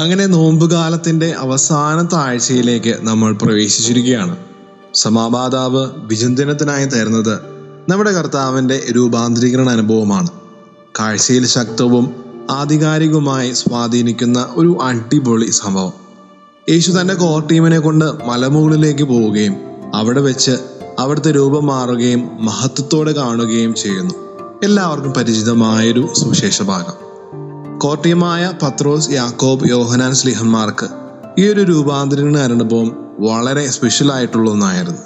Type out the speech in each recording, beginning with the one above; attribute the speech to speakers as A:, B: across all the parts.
A: അങ്ങനെ നോമ്പുകാലത്തിന്റെ അവസാനത്തെ ആഴ്ചയിലേക്ക് നമ്മൾ പ്രവേശിച്ചിരിക്കുകയാണ്. സമാപാതാവ് വിചിന്തനത്തിനായി തരുന്നത് നമ്മുടെ കർത്താവിന്റെ രൂപാന്തരീകരണ അനുഭവമാണ്. കാഴ്ചയിൽ ശക്തവും ആധികാരികവുമായി സ്വാധീനിക്കുന്ന ഒരു അടിപൊളി സംഭവം. യേശു തന്റെ കോർ ടീമിനെ കൊണ്ട് മലമുകളിലേക്ക് പോവുകയും അവിടെ വെച്ച് അവിടുത്തെ രൂപം മാറുകയും മഹത്വത്തോടെ കാണുകയും ചെയ്യുന്നു. എല്ലാവർക്കും പരിചിതമായൊരു സുവിശേഷ ഭാഗം. കോട്ടയമായ പത്രോസ് യാക്കോബ് യോഹനാൻ സ്ലിഹന്മാർക്ക് ഈ ഒരു രൂപാന്തരീകരണ അനുഭവം വളരെ സ്പെഷ്യൽ ആയിട്ടുള്ള ഒന്നായിരുന്നു.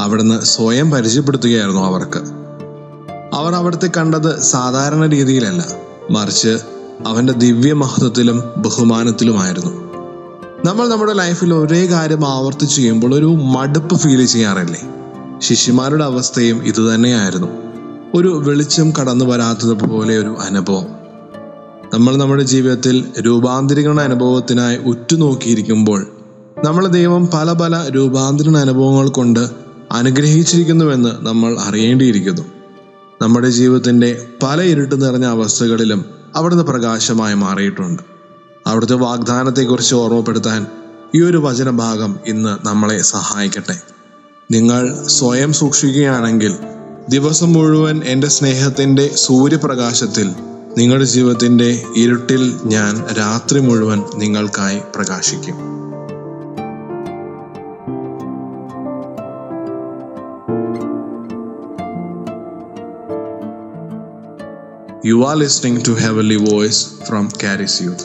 A: അവിടുന്ന് സ്വയം പരിചയപ്പെടുത്തുകയായിരുന്നു അവർക്ക്. അവർ അവിടുത്തെ കണ്ടത് സാധാരണ രീതിയിലല്ല. മറിച്ച് അവന്റെ ദിവ്യ മഹത്വത്തിലും ബഹുമാനത്തിലുമായിരുന്നു. നമ്മൾ നമ്മുടെ ലൈഫിൽ ഒരേ കാര്യം ആവർത്തിച്ച് ചെയ്യുമ്പോൾ ഒരു മടുപ്പ് ഫീൽ ചെയ്യാറില്ലേ? ശിഷ്യന്മാരുടെ അവസ്ഥയും ഇതുതന്നെയായിരുന്നു ഒരു വെളിച്ചം കടന്നു വരാത്തതുപോലെ ഒരു അനുഭവം. നമ്മൾ നമ്മുടെ ജീവിതത്തിൽ രൂപാന്തരീകരണ അനുഭവത്തിനായി ഉറ്റുനോക്കിയിരിക്കുമ്പോൾ നമ്മളെ ദൈവം പല പല രൂപാന്തരണ അനുഭവങ്ങൾ കൊണ്ട് അനുഗ്രഹിച്ചിരിക്കുന്നുവെന്ന് നമ്മൾ അറിയേണ്ടിയിരിക്കുന്നു. നമ്മുടെ ജീവിതത്തിന്റെ പല ഇരുട്ട് നിറഞ്ഞ അവസ്ഥകളിലും അവിടുന്ന് പ്രകാശമായി മാറിയിട്ടുണ്ട്. അവിടുത്തെ വാഗ്ദാനത്തെക്കുറിച്ച് ഓർമ്മപ്പെടുത്താൻ ഈ ഒരു വചനഭാഗം ഇന്ന് നമ്മളെ സഹായിക്കട്ടെ. നിങ്ങൾ സ്വയം സൂക്ഷിക്കുകയാണെങ്കിൽ ദിവസം മുഴുവൻ എന്റെ സ്നേഹത്തിന്റെ സൂര്യപ്രകാശത്തിൽ നിങ്ങളുടെ ജീവിതത്തിന്റെ ഇരുട്ടിൽ ഞാൻ രാത്രി മുഴുവൻ നിങ്ങൾക്കായി പ്രകാശിക്കും You are listening to Heavenly Voice from Caris Youth.